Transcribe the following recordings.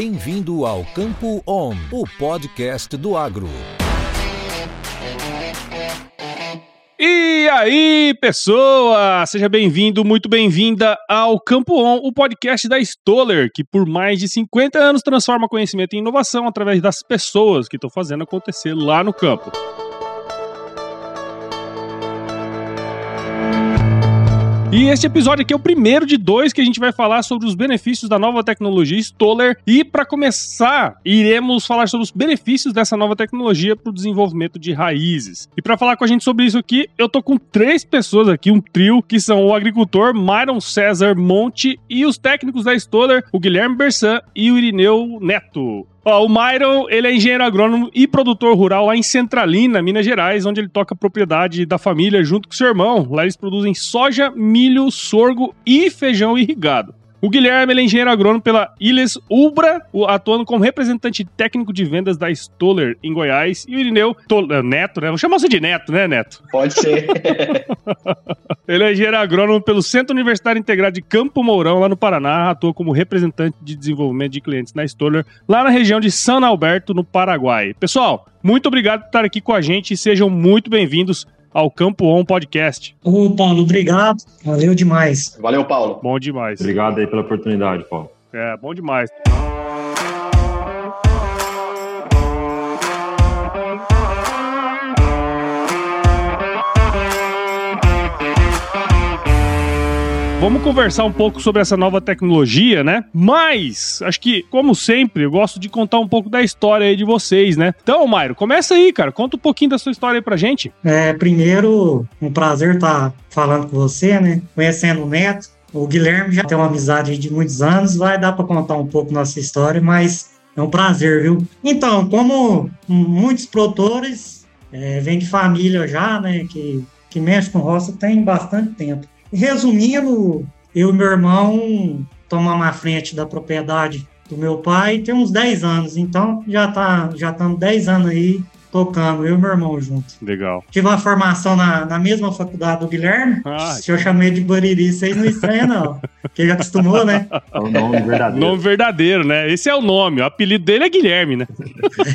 Bem-vindo ao Campo On, o podcast do agro. E aí, pessoa! Seja bem-vindo, muito bem-vinda ao Campo On, o podcast da Stoller, que por mais de 50 anos transforma conhecimento em inovação através das pessoas que estão fazendo acontecer lá no campo. E este episódio aqui é o primeiro de dois que a gente vai falar sobre os benefícios da nova tecnologia Stoller. E para começar, iremos falar sobre os benefícios dessa nova tecnologia para o desenvolvimento de raízes. E para falar com a gente sobre isso aqui, eu tô com três pessoas aqui, um trio, que são o agricultor Myron César Monte e os técnicos da Stoller, o Guilherme Bersan e o Irineu Neto. Ó, o Myron, ele é engenheiro agrônomo e produtor rural lá em Centralina, Minas Gerais, onde ele toca propriedade da família junto com seu irmão. Lá eles produzem soja, milho, sorgo e feijão irrigado. O Guilherme ele é engenheiro agrônomo pela Illes Ubra, atuando como representante técnico de vendas da Stoller em Goiás. E o Irineu Tol eh, Neto, né? Vamos chamar você de Neto, né, Neto? Pode ser. ele é engenheiro agrônomo pelo Centro Universitário Integrado de Campo Mourão, lá no Paraná. Atua como representante de desenvolvimento de clientes na Stoller, lá na região de São Alberto, no Paraguai. Pessoal, muito obrigado por estar aqui com a gente e sejam muito bem-vindos ao Campo On Podcast. Ô, Paulo, obrigado. Valeu demais. Valeu, Paulo. Bom demais. Obrigado aí pela oportunidade, Paulo. É, bom demais. Vamos conversar um pouco sobre essa nova tecnologia, né? Mas, acho que, como sempre, eu gosto de contar um pouco da história aí de vocês, né? Então, Mairo, começa aí, cara. Conta um pouquinho da sua história aí pra gente. É, primeiro, um prazer estar falando com você, né? Conhecendo o Neto. O Guilherme já tem uma amizade de muitos anos, vai dar para contar um pouco nossa história, mas é um prazer, viu? Então, como muitos produtores é, vêm de família já, né, que, que mexe com roça tem bastante tempo. Resumindo, eu e meu irmão tomamos a frente da propriedade do meu pai tem uns 10 anos, então já tá, já estamos 10 anos aí tocando, eu e meu irmão junto. Legal. Tive uma formação na, na mesma faculdade do Guilherme. Ah, Se eu chamei de Bariri, isso aí não estranha, não. Porque já acostumou, né? É o nome verdadeiro. Nome verdadeiro, né? Esse é o nome. O apelido dele é Guilherme, né?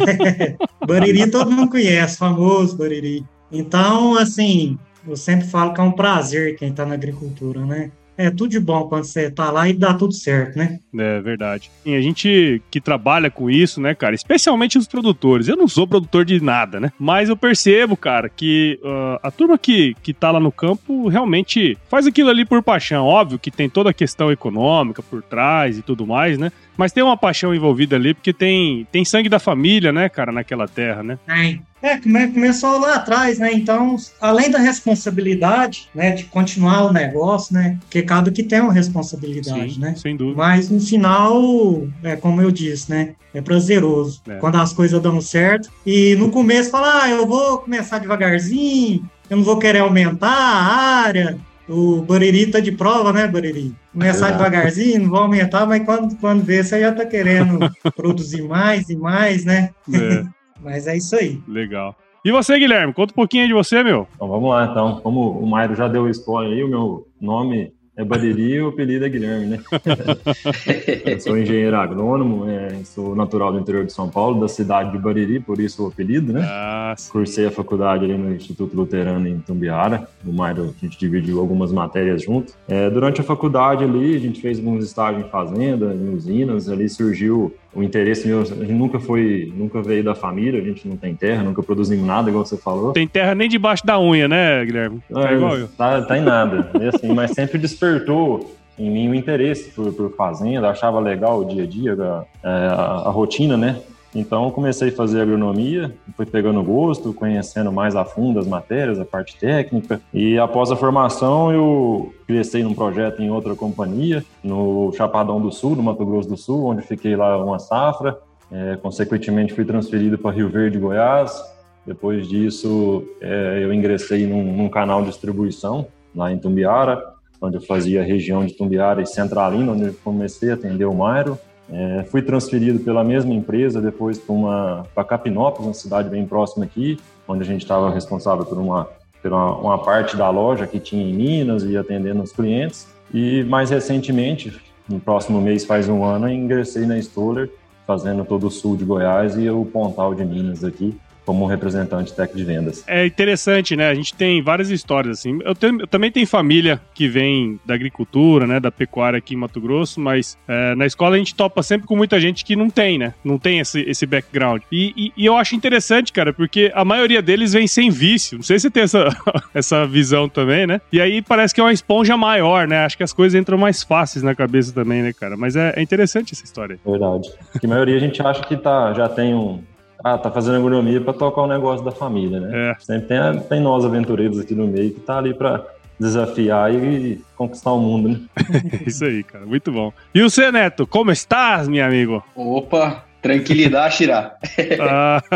Bariri todo mundo conhece, famoso Bariri. Então, assim, eu sempre falo que é um prazer quem está na agricultura, né? É tudo de bom quando você tá lá e dá tudo certo, né? É verdade. E a gente que trabalha com isso, né, cara? Especialmente os produtores. Eu não sou produtor de nada, né? Mas eu percebo, cara, que uh, a turma que, que tá lá no campo realmente faz aquilo ali por paixão. Óbvio que tem toda a questão econômica por trás e tudo mais, né? Mas tem uma paixão envolvida ali, porque tem, tem sangue da família, né, cara, naquela terra, né? É, é come- começou lá atrás, né? Então, além da responsabilidade, né, de continuar o negócio, né? Porque cada que tem uma responsabilidade, Sim, né? sem dúvida. Mas no final, é como eu disse, né? É prazeroso É. quando as coisas dão certo. E no começo fala, ah, eu vou começar devagarzinho, eu não vou querer aumentar a área. O Bariri tá de prova, né, Bariri? Começar Verdade. devagarzinho, não vou aumentar, mas quando, quando vê, você já tá querendo produzir mais e mais, né? É, Mas é isso aí. legal. E você, Guilherme? Conta um pouquinho aí de você, meu. Então vamos lá, então. Como o Mairo já deu o spoiler aí, o meu nome é Bariri e o apelido é Guilherme, né? Eu sou engenheiro agrônomo, é, sou natural do interior de São Paulo, da cidade de Bariri, por isso o apelido, né? Ah. Cursei a faculdade ali no Instituto Luterano em Tumbiara. O Mairo, a gente dividiu algumas matérias junto. É, durante a faculdade ali, a gente fez alguns estágios em fazenda, em usinas. Ali surgiu o interesse meu. A gente nunca foi, nunca veio da família, a gente não tem terra, nunca produzimos nada, igual você falou. Tem terra nem debaixo da unha, né, Guilherme? Tá É, igual eu. Tá, tá em nada. E assim, mas sempre despertou em mim o interesse por, por fazenda, achava legal o dia a dia, a, a, a rotina, né? Então eu comecei a fazer agronomia, fui pegando gosto, conhecendo mais a fundo as matérias, a parte técnica. E após a formação eu ingressei num projeto em outra companhia, no Chapadão do Sul, no Mato Grosso do Sul, onde fiquei lá uma safra. É, consequentemente fui transferido para Rio Verde, Goiás. Depois disso é, eu ingressei num, num canal de distribuição lá em Tumbiara, onde eu fazia a região de Tumbiara e Centralina, onde eu comecei a atender o Mairo. É, fui transferido pela mesma empresa depois para Capinópolis, uma cidade bem próxima aqui, onde a gente estava responsável por uma, por uma, uma parte da loja que tinha em Minas e atendendo os clientes. E mais recentemente, no próximo mês faz um ano, ingressei na Stoller fazendo todo o sul de Goiás e o Pontal de Minas aqui como representante técnico de vendas. É interessante, né? A gente tem várias histórias, assim. Eu, tenho, eu, também tenho família que vem da agricultura, né? Da pecuária aqui em Mato Grosso, mas é, na escola a gente topa sempre com muita gente que não tem, né? Não tem esse, esse background. E, e, e eu acho interessante, cara, porque a maioria deles vem sem vício. Não sei se você tem essa, essa visão também, né? E aí parece que é uma esponja maior, né? Acho que as coisas entram mais fáceis na cabeça também, né, cara? Mas é, é interessante essa história. Verdade. Porque a maioria a gente acha que tá, já tem um, ah, tá fazendo agronomia para tocar o negócio da família, né? É. Sempre tem, tem nós aventureiros aqui no meio que tá ali para desafiar e conquistar o mundo, né? Isso aí, cara, muito bom. E o Neto, como estás, meu amigo? Opa, tranquilidade, Shira. ah.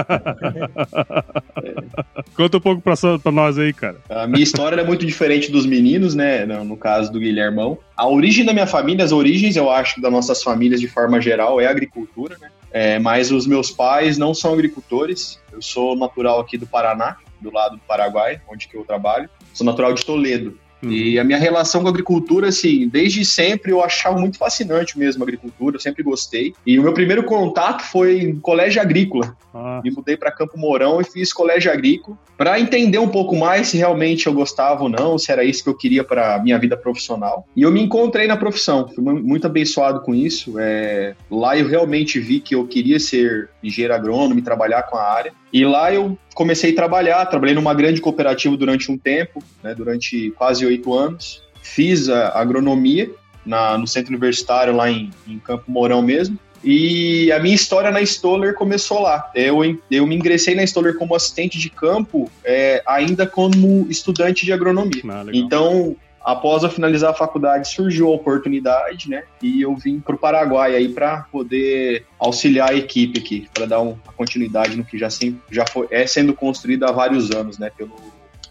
Conta um pouco pra, pra, nós aí, cara. A minha história é muito diferente dos meninos, né? No, no caso do Guilhermão. A origem da minha família, as origens, eu acho, das nossas famílias de forma geral, é a agricultura, né? É, mas os meus pais não são agricultores. Eu sou natural aqui do Paraná, do lado do Paraguai, onde que eu trabalho. Sou natural de Toledo. Uhum. E a minha relação com a agricultura, assim, desde sempre eu achava muito fascinante mesmo a agricultura, eu sempre gostei. E o meu primeiro contato foi em colégio agrícola. Ah. Me mudei para Campo Mourão e fiz colégio agrícola para entender um pouco mais se realmente eu gostava ou não, se era isso que eu queria para minha vida profissional. E eu me encontrei na profissão, fui muito abençoado com isso. É, lá eu realmente vi que eu queria ser engenheiro agrônomo e trabalhar com a área. E lá eu comecei a trabalhar, trabalhei numa grande cooperativa durante um tempo, né, durante quase oito anos. Fiz a agronomia na, no centro universitário lá em, em Campo Mourão mesmo. E a minha história na Stoller começou lá. Eu, eu me ingressei na Stoller como assistente de campo, é, ainda como estudante de agronomia. Ah, então, após eu finalizar a faculdade, surgiu a oportunidade, né? E eu vim para o Paraguai aí para poder auxiliar a equipe aqui, para dar uma continuidade no que já, sempre, já foi, é sendo construído há vários anos, né? Pelo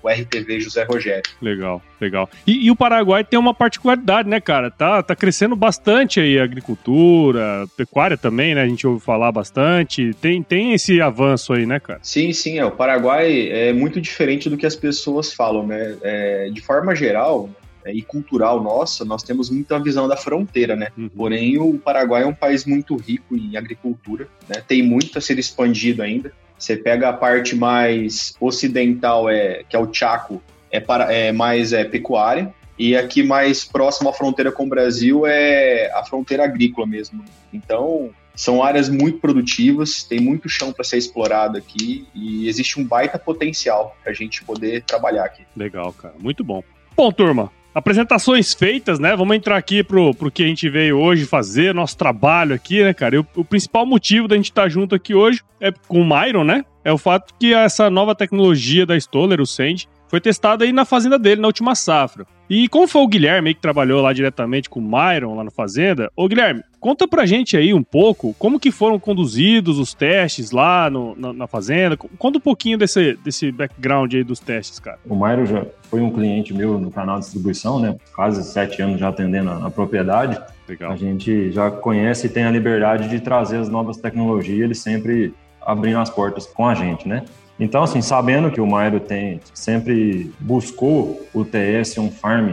o RTV José Rogério. Legal, legal. E, e, o Paraguai tem uma particularidade, né, cara? Tá, tá crescendo bastante aí a agricultura, pecuária também, né? A gente ouve falar bastante. Tem, tem esse avanço aí, né, cara? Sim, sim. É. O Paraguai é muito diferente do que as pessoas falam, né? É, de forma geral, e cultural nossa, nós temos muita visão da fronteira, né? Uhum. Porém, o Paraguai é um país muito rico em agricultura, né? Tem muito a ser expandido ainda. Você pega a parte mais ocidental, é, que é o Chaco, é, para, é mais é, pecuária, e aqui mais próximo à fronteira com o Brasil é a fronteira agrícola mesmo. Então, são áreas muito produtivas, tem muito chão para ser explorado aqui e existe um baita potencial para a gente poder trabalhar aqui. Legal, cara, muito bom. Bom, turma, apresentações feitas, né? Vamos entrar aqui pro, pro que a gente veio hoje fazer, nosso trabalho aqui, né, cara? E o, o principal motivo da gente estar tá junto aqui hoje é com o Myron, né? É o fato que essa nova tecnologia da Stoller, o Send, foi testada aí na fazenda dele, na última safra. E como foi o Guilherme que trabalhou lá diretamente com o Myron lá na fazenda, ô Guilherme, conta pra gente aí um pouco como que foram conduzidos os testes lá no, na, na, fazenda. Conta um pouquinho desse, desse background aí dos testes, cara. O Myron já foi um cliente meu no canal de distribuição, né? Quase sete anos já atendendo a, a propriedade. Legal. A gente já conhece e tem a liberdade de trazer as novas tecnologias, ele sempre abrindo as portas com a gente, né? Então, assim, sabendo que o Mairo tem sempre buscou o TS on farm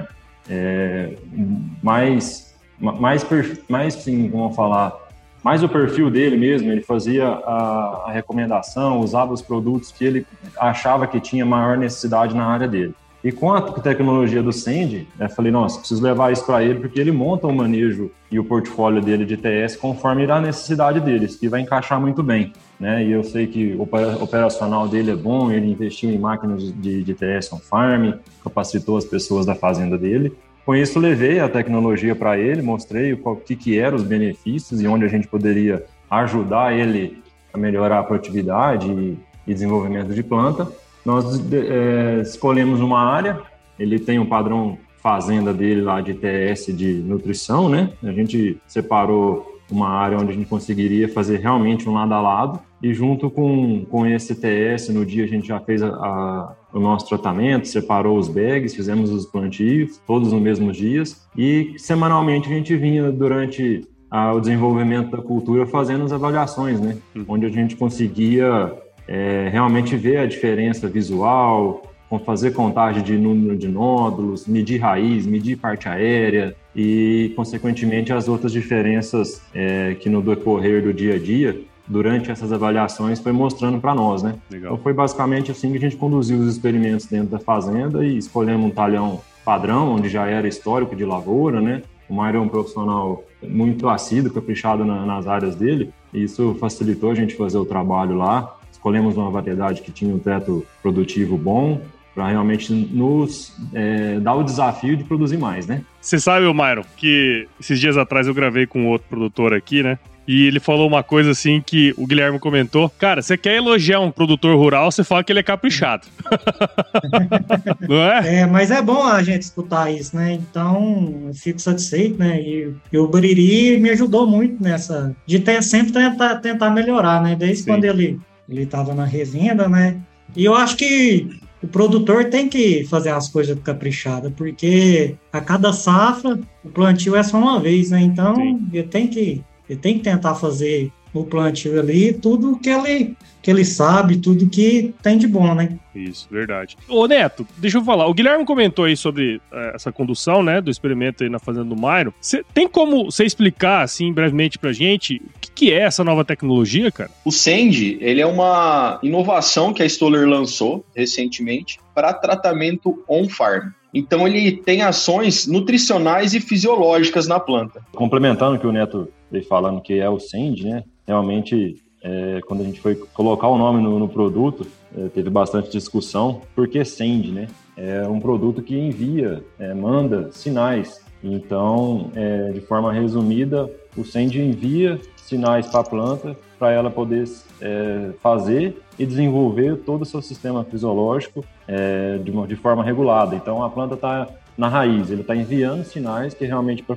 é, mais, mais, mais, sim, vamos falar, mais o perfil dele mesmo, ele fazia a, a, recomendação, usava os produtos que ele achava que tinha maior necessidade na área dele. E com a tecnologia do Send, eu falei, nossa, preciso levar isso para ele, porque ele monta o manejo e o portfólio dele de TS conforme a necessidade deles, que vai encaixar muito bem. Né? E eu sei que o operacional dele é bom, ele investiu em máquinas de, de TS on farm, capacitou as pessoas da fazenda dele. Com isso, levei a tecnologia para ele, mostrei o que, que eram os benefícios e onde a gente poderia ajudar ele a melhorar a produtividade e, e desenvolvimento de planta. Nós é, escolhemos uma área, ele tem um padrão fazenda dele lá de TS de nutrição, né? A gente separou uma área onde a gente conseguiria fazer realmente um lado a lado e junto com, com esse TS, no dia a gente já fez a, a, o nosso tratamento, separou os bags, fizemos os plantios, todos nos mesmos dias e semanalmente a gente vinha durante a, o desenvolvimento da cultura fazendo as avaliações, né? Uhum. Onde a gente conseguia é, realmente ver a diferença visual, fazer contagem de número de nódulos, medir raiz, medir parte aérea, e, consequentemente, as outras diferenças é, que no decorrer do dia a dia, durante essas avaliações, foi mostrando para nós, né? Legal. Então, foi basicamente assim que a gente conduziu os experimentos dentro da fazenda e escolhemos um talhão padrão, onde já era histórico de lavoura, né? O Mário é um profissional muito assíduo, caprichado na, nas áreas dele, e isso facilitou a gente fazer o trabalho lá. Escolhemos uma variedade que tinha um teto produtivo bom, para realmente nos é, dar o desafio de produzir mais, né? Você sabe, Myron, que esses dias atrás eu gravei com outro produtor aqui, né? E ele falou uma coisa assim que o Guilherme comentou. Cara, você quer elogiar um produtor rural, você fala que ele é caprichado. Não é? É, mas é bom a gente escutar isso, né? Então, eu fico satisfeito, né? E, e o Bariri me ajudou muito nessa. De ter, sempre tentar, tentar melhorar, né? Desde Sim. quando ele ele estava na revenda, né? E eu acho que o produtor tem que fazer as coisas caprichadas, porque a cada safra o plantio é só uma vez, né? Então Sim. ele tem que ele tem que tentar fazer no plantio ali tudo que ele, que ele sabe, tudo que tem de bom, né? Isso, verdade. Ô, Neto, deixa eu falar. O Guilherme comentou aí sobre uh, essa condução, né, do experimento aí na Fazenda do Mairo. Cê, tem como você explicar, assim, brevemente pra gente, o que, que, é essa nova tecnologia, cara? O Send, ele é uma inovação que a Stoller lançou recentemente para tratamento on-farm. Então ele tem ações nutricionais e fisiológicas na planta. Complementando o que o Neto veio falando que é o Send, né? Realmente, é, quando a gente foi colocar o nome no, no produto, é, teve bastante discussão. Por que Send, né? É um produto que envia, é, manda sinais. Então, é, de forma resumida, o Send envia sinais para a planta para ela poder é, fazer e desenvolver todo o seu sistema fisiológico é, de, uma, de forma regulada. Então, a planta está na raiz, ele está enviando sinais que realmente para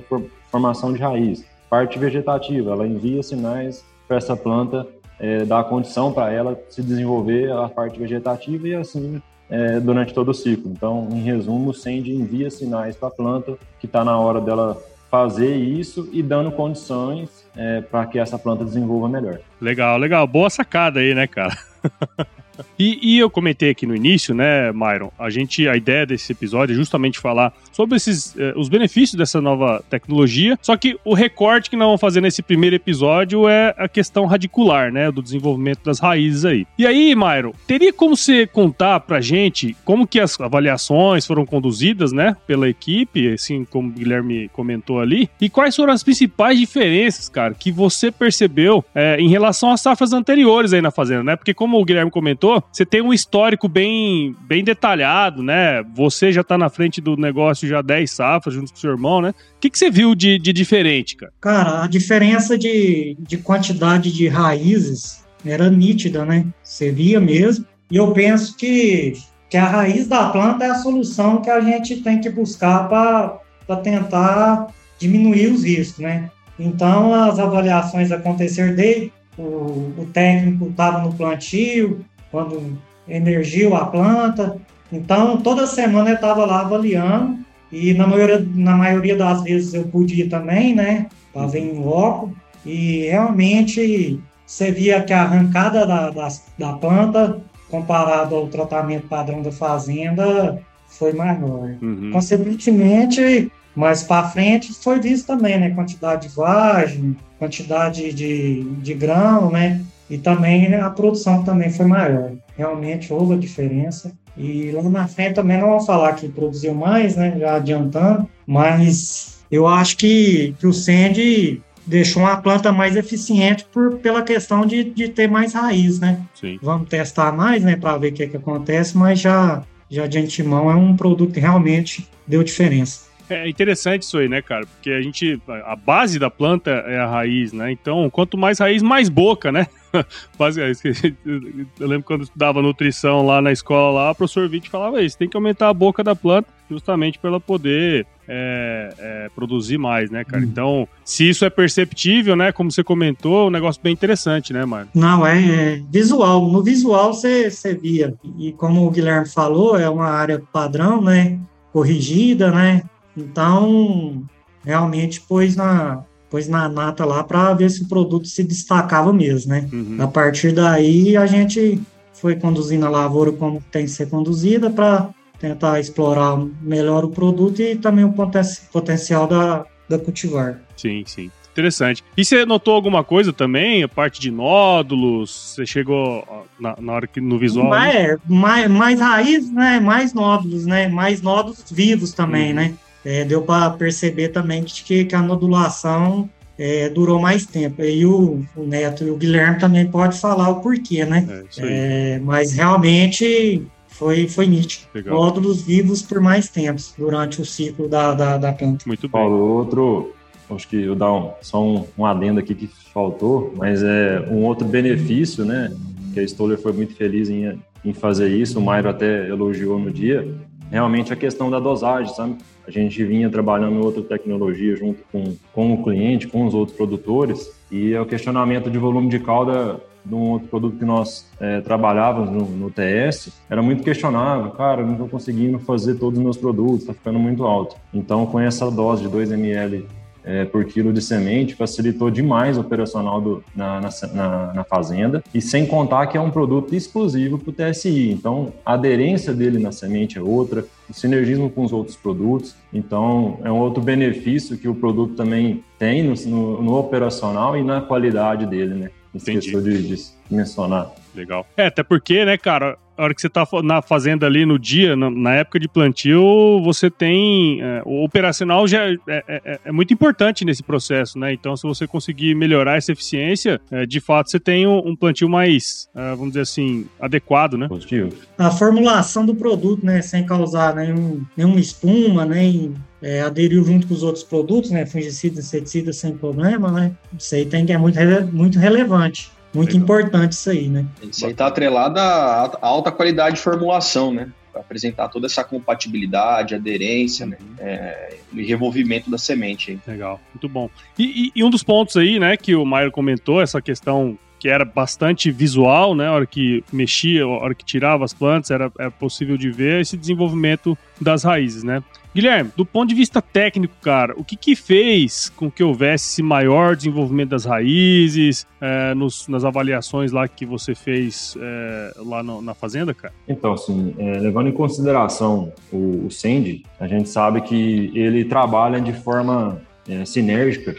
formação de raiz. Parte vegetativa, ela envia sinais para essa planta, é, dar condição para ela se desenvolver a parte vegetativa e assim é, durante todo o ciclo. Então, em resumo, o SEND envia sinais para a planta que está na hora dela fazer isso e dando condições é, para que essa planta desenvolva melhor. Legal, legal. Boa sacada aí, né, cara? E, e, eu comentei aqui no início, né, Myron? A gente, a ideia desse episódio é justamente falar sobre esses, eh, os benefícios dessa nova tecnologia. Só que o recorte que nós vamos fazer nesse primeiro episódio é a questão radicular, né, do desenvolvimento das raízes aí. E aí, Myron, teria como você contar pra gente como que as avaliações foram conduzidas, né, pela equipe, assim como o Guilherme comentou ali, e quais foram as principais diferenças, cara, que você percebeu é, em relação às safras anteriores aí na fazenda, né? Porque como o Guilherme comentou comentou, você tem um histórico bem, bem detalhado, né? Você já tá na frente do negócio já 10 safras junto com seu irmão, né? O que, que você viu de, de diferente, cara? Cara, a diferença de, de quantidade de raízes era nítida, né? Você via mesmo. E eu penso que, que a raiz da planta é a solução que a gente tem que buscar para tentar diminuir os riscos, né? Então, as avaliações aconteceram desde o, o técnico estava no plantio, quando emergiu a planta. Então, toda semana eu estava lá avaliando e na maioria, na maioria das vezes eu pude ir também, né? Estava em loco e realmente você via que a arrancada da, da, da planta, comparado ao tratamento padrão da fazenda, foi maior. Uhum. Consequentemente, mais para frente foi visto também, né? Quantidade de vagem, quantidade de, de grão, né? E também a produção também foi maior. Realmente houve a diferença. E lá na frente também não vou falar que produziu mais, né? Já adiantando, mas eu acho que, que o Sandy deixou uma planta mais eficiente por, pela questão de, de ter mais raiz, né? Sim. Vamos testar mais, né, para ver o que, que acontece, mas já, já de antemão é um produto que realmente deu diferença. É interessante isso aí, né, cara? Porque a gente. A base da planta é a raiz, né? Então, quanto mais raiz, mais boca, né? Basicamente, eu lembro quando eu estudava nutrição lá na escola, lá, o professor Witt falava isso: tem que aumentar a boca da planta justamente para ela poder é, é, produzir mais, né, cara? Hum. Então, se isso é perceptível, né, como você comentou, é um negócio bem interessante, né, Mário? Não, é, é, visual. No visual você via. E como o Guilherme falou, é uma área padrão, né, corrigida, né? Então, realmente pôs na, pôs na nata lá para ver se o produto se destacava mesmo, né? Uhum. A partir daí, a gente foi conduzindo a lavoura como tem que ser conduzida para tentar explorar melhor o produto e também o poten potencial da, da cultivar. Sim, sim. Interessante. E você notou alguma coisa também? A parte de nódulos? Você chegou na, na hora que no visual? Mais, é, mais, mais raiz, né? Mais nódulos, né? Mais nódulos vivos também, uhum. né? É, deu para perceber também que, que a nodulação é, durou mais tempo. E o, o, Neto e o Guilherme também pode falar o porquê, né? É, é, mas realmente foi, foi nítido. Legal. Nódulos vivos por mais tempo durante o ciclo da, da, da planta. Muito bem. Paulo, outro, acho que eu dar um, só um, um adendo aqui que faltou, mas é um outro benefício, né? Que a Stoller foi muito feliz em, em fazer isso, o Mairo até elogiou no dia, realmente a questão da dosagem, sabe? A gente vinha trabalhando outra tecnologia junto com, com o cliente, com os outros produtores, e é o questionamento de volume de calda de um outro produto que nós é, trabalhávamos no, no, TS, era muito questionável. Cara, não estou conseguindo fazer todos os meus produtos, está ficando muito alto. Então, com essa dose de 2 ml é, por quilo de semente, facilitou demais o operacional do, na, na, na, fazenda, e sem contar que é um produto exclusivo para o TSI. Então, a aderência dele na semente é outra, o sinergismo com os outros produtos. Então, é um outro benefício que o produto também tem no, no, no operacional e na qualidade dele, né? Esqueceu de, de mencionar. Legal. É, até porque, né, cara, a hora que você tá na fazenda ali no dia, na, na época de plantio, você tem. É, o operacional já é, é, é, é, muito importante nesse processo, né? Então, se você conseguir melhorar essa eficiência, é, de fato você tem um, um plantio mais, é, vamos dizer assim, adequado, né? Positivo. A formulação do produto, né? Sem causar nenhum, nenhuma espuma, nem é, aderiu junto com os outros produtos, né, fungicida, inseticida, sem problema, né, isso aí tem que é muito, muito relevante. Muito Legal. importante isso aí, né? Isso aí está atrelado à alta qualidade de formulação, né? Para apresentar toda essa compatibilidade, aderência, né? É, e revolvimento da semente. Aí. Legal, muito bom. E, e, e, um dos pontos aí, né, que o Maio comentou, essa questão que era bastante visual, né? A hora que mexia, a hora que tirava as plantas, era, era possível de ver esse desenvolvimento das raízes, né? Guilherme, do ponto de vista técnico, cara, o que que fez com que houvesse esse maior desenvolvimento das raízes é, nos, nas avaliações lá que você fez é, lá no, na fazenda, cara? Então, assim, é, levando em consideração o, o Sandy, a gente sabe que ele trabalha de forma é, sinérgica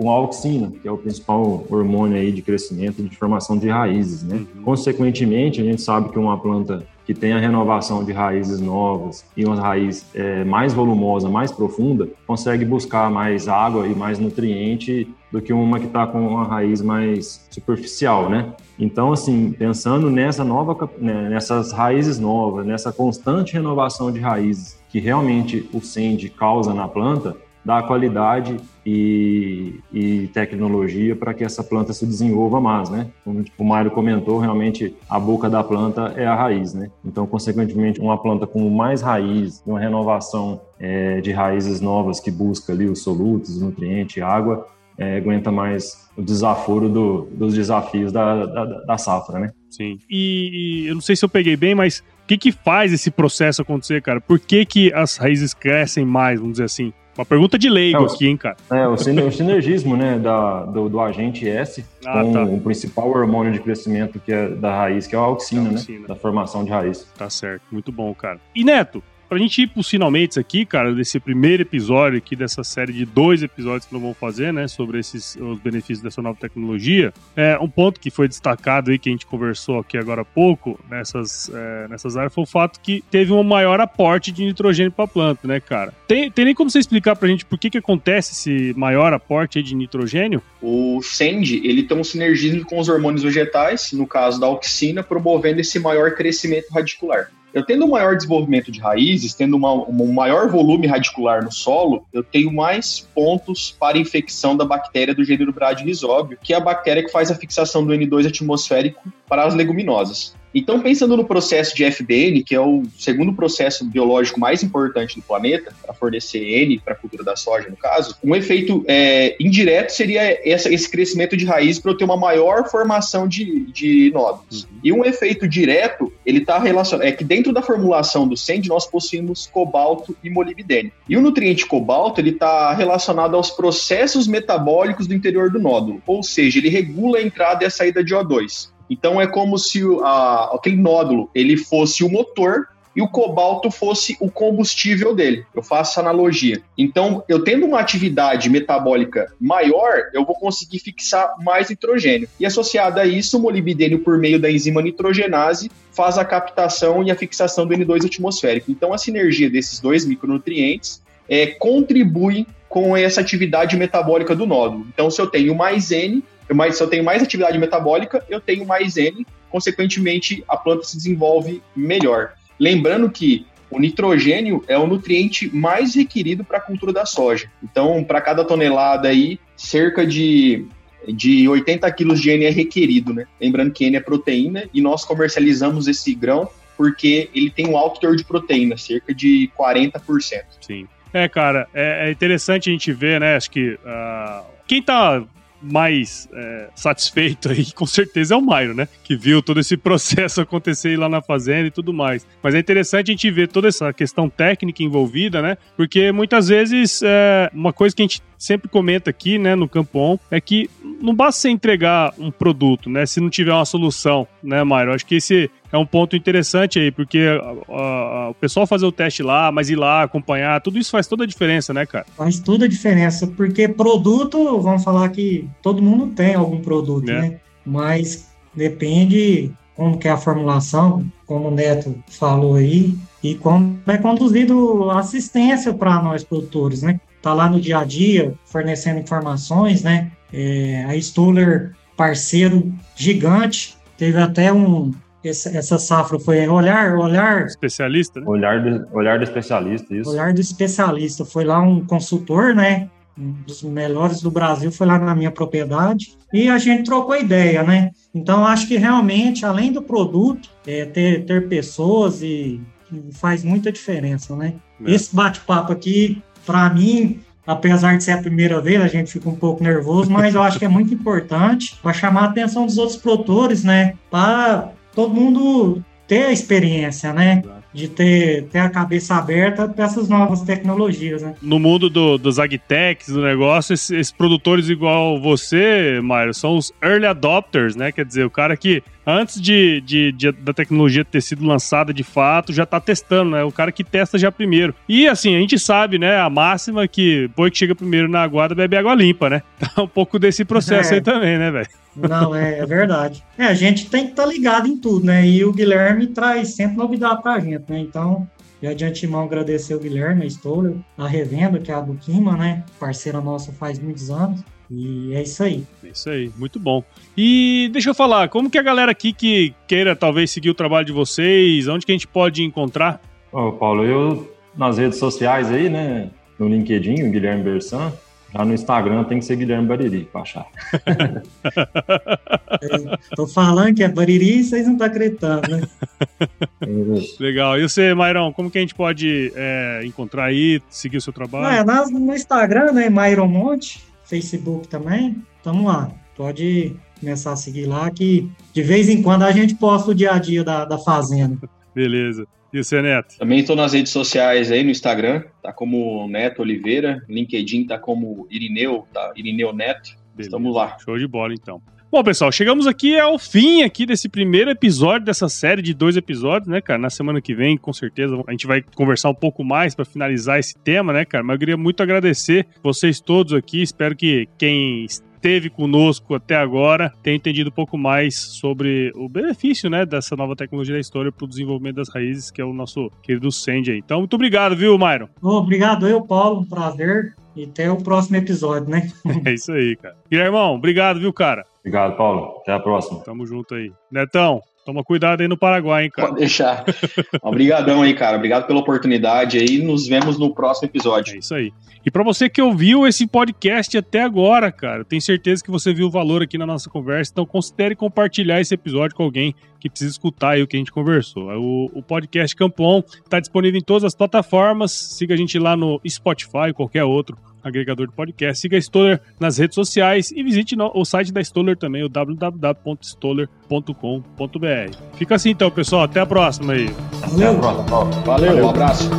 com a auxina, que é o principal hormônio aí de crescimento e de formação de raízes, né? Uhum. Consequentemente, a gente sabe que uma planta que tem a renovação de raízes novas e uma raiz é, mais volumosa, mais profunda, consegue buscar mais água e mais nutriente do que uma que está com uma raiz mais superficial, né? Então, assim, pensando nessa nova, né, nessas raízes novas, nessa constante renovação de raízes que realmente o SEND causa na planta, dar qualidade e, e tecnologia para que essa planta se desenvolva mais, né? Como tipo, o Mário comentou, realmente a boca da planta é a raiz, né? Então, consequentemente, uma planta com mais raiz, uma renovação é, de raízes novas que busca ali os solutos, os nutrientes, água, é, aguenta mais o desaforo do, dos desafios da, da, da, safra, né? Sim. E, e, eu não sei se eu peguei bem, mas o que, que faz esse processo acontecer, cara? Por que, que as raízes crescem mais, vamos dizer assim? Uma pergunta de leigo é, aqui, hein, cara? É, o, sinergismo, né, da, do, do agente S ah, com tá. o principal hormônio de crescimento que é da raiz, que é a auxina, a auxina. né? Da formação de raiz. Tá certo, muito bom, cara. E Neto, Pra gente ir pros finalmente aqui, cara, desse primeiro episódio aqui, dessa série de dois episódios que nós vamos fazer, né, sobre esses, os benefícios dessa nova tecnologia, é, um ponto que foi destacado aí, que a gente conversou aqui agora há pouco, nessas, é, nessas áreas, foi o fato que teve um maior aporte de nitrogênio pra planta, né, cara? Tem, tem nem como você explicar pra gente por que que acontece esse maior aporte de nitrogênio? O SEND, ele tem um sinergismo com os hormônios vegetais, no caso da auxina, promovendo esse maior crescimento radicular. Eu tendo um maior desenvolvimento de raízes, tendo uma, um maior volume radicular no solo, eu tenho mais pontos para infecção da bactéria do gênero Bradyrhizobio, que é a bactéria que faz a fixação do N2 atmosférico para as leguminosas. Então, pensando no processo de FBN, que é o segundo processo biológico mais importante do planeta, para fornecer N para a cultura da soja, no caso, um efeito é, indireto seria essa, esse crescimento de raiz para eu ter uma maior formação de, de nódulos. Uhum. E um efeito direto, ele está relacionado, é que dentro da formulação do SEND nós possuímos cobalto e molibdênio. E o nutriente cobalto, ele está relacionado aos processos metabólicos do interior do nódulo, ou seja, ele regula a entrada e a saída de O2. Então é como se a, aquele nódulo ele fosse o motor e o cobalto fosse o combustível dele. Eu faço analogia. Então, eu tendo uma atividade metabólica maior, eu vou conseguir fixar mais nitrogênio. E associado a isso, o molibdênio, por meio da enzima nitrogenase, faz a captação e a fixação do N2 atmosférico. Então, a sinergia desses dois micronutrientes é, contribui com essa atividade metabólica do nódulo. Então, se eu tenho mais N, eu se eu tenho mais atividade metabólica, eu tenho mais N, consequentemente, a planta se desenvolve melhor. Lembrando que o nitrogênio é o nutriente mais requerido para a cultura da soja. Então, para cada tonelada aí, cerca de, de 80 quilos de N é requerido, né? Lembrando que N é proteína e nós comercializamos esse grão porque ele tem um alto teor de proteína, cerca de 40%. Sim. É, cara, é, é interessante a gente ver, né? Acho que uh, quem tá mais é, satisfeito aí, com certeza, é o Mairo, né? Que viu todo esse processo acontecer lá na fazenda e tudo mais. Mas é interessante a gente ver toda essa questão técnica envolvida, né? Porque muitas vezes é, uma coisa que a gente sempre comenta aqui, né, no Campo On, é que não basta você entregar um produto, né, se não tiver uma solução, né, Mairo? Acho que esse é um ponto interessante aí, porque a, a, o pessoal fazer o teste lá, mas ir lá acompanhar, tudo isso faz toda a diferença, né, cara? Faz toda a diferença, porque produto, vamos falar que todo mundo tem algum produto, é. né? Mas depende como que é a formulação, como o Neto falou aí, e como é conduzido a assistência para nós produtores, né? Tá lá no dia a dia, fornecendo informações, né? É, a Stuller, parceiro gigante, teve até um, essa, essa safra foi olhar, olhar. Especialista, né? Olhar do, olhar do especialista, isso. Olhar do especialista. Foi lá um consultor, né? Um dos melhores do Brasil, foi lá na minha propriedade e a gente trocou ideia, né? Então, acho que realmente, além do produto, é, ter, ter pessoas e faz muita diferença, né? É. Esse bate-papo aqui, para mim, apesar de ser a primeira vez, a gente fica um pouco nervoso, mas eu acho que é muito importante para chamar a atenção dos outros produtores, né? Para todo mundo ter a experiência, né? De ter, ter a cabeça aberta para essas novas tecnologias, né? No mundo do, dos agtechs, do negócio, esses, esses, produtores igual você, Mário, são os early adopters, né? Quer dizer, o cara que antes de, de, de, da tecnologia ter sido lançada de fato, já tá testando, né? O cara que testa já primeiro. E assim, a gente sabe, né? A máxima que boi que chega primeiro na aguada bebe água limpa, né? Tá um pouco desse processo é. aí também, né, velho? Não, é, é, verdade. É, a gente tem que estar tá ligado em tudo, né? E o Guilherme traz sempre novidade pra gente, né? Então, já de antemão agradecer o Guilherme, a Stoller, a Revenda, que é a do Kima, né? Parceira nossa faz muitos anos. E é isso aí. É isso aí, muito bom. E deixa eu falar, como que a galera aqui que queira talvez seguir o trabalho de vocês, onde que a gente pode encontrar? Ô, Paulo, eu nas redes sociais aí, né? No LinkedIn, o Guilherme Bersan, já no Instagram tem que ser Guilherme Bariri pra achar. Tô falando que é Bariri e vocês não estão acreditando, né? Legal. E você, Mairão, como que a gente pode é, encontrar aí, seguir o seu trabalho? É, no Instagram, né? Mairon Monte, Facebook também. Tamo lá. Pode começar a seguir lá, que de vez em quando a gente posta o dia a dia da, da fazenda. Beleza. E você, Neto? Também estou nas redes sociais aí no Instagram, tá como Neto Oliveira, LinkedIn tá como Irineu, tá Irineu Neto. Beleza. Estamos lá. Show de bola, então. Bom, pessoal, chegamos aqui ao fim aqui desse primeiro episódio dessa série de dois episódios, né, cara? Na semana que vem, com certeza, a gente vai conversar um pouco mais para finalizar esse tema, né, cara? Mas eu queria muito agradecer vocês todos aqui. Espero que quem esteve conosco até agora tenha entendido um pouco mais sobre o benefício né, dessa nova tecnologia da história para o desenvolvimento das raízes, que é o nosso querido Sandy aí. Então, muito obrigado, viu, Myron? Obrigado eu, Paulo. Um prazer. E até o próximo episódio, né? é isso aí, cara. Guilhermão, obrigado, viu, cara? Obrigado, Paulo. Até a próxima. Tamo junto aí. Netão, Toma cuidado aí no Paraguai, hein, cara. Pode deixar. Obrigadão aí, cara. Obrigado pela oportunidade aí. Nos vemos no próximo episódio. É isso aí. E para você que ouviu esse podcast até agora, cara, tenho certeza que você viu o valor aqui na nossa conversa, então considere compartilhar esse episódio com alguém que precisa escutar aí o que a gente conversou. O, o podcast Campon está disponível em todas as plataformas. Siga a gente lá no Spotify, qualquer outro agregador de podcast. Siga a Stoller nas redes sociais e visite o site da Stoller também, o www.stoller.com.br. Fica assim então, pessoal. Até a próxima aí. Valeu. Até a próxima, Valeu, Valeu. um abraço.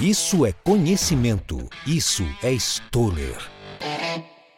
Isso é conhecimento. Isso é Stoller.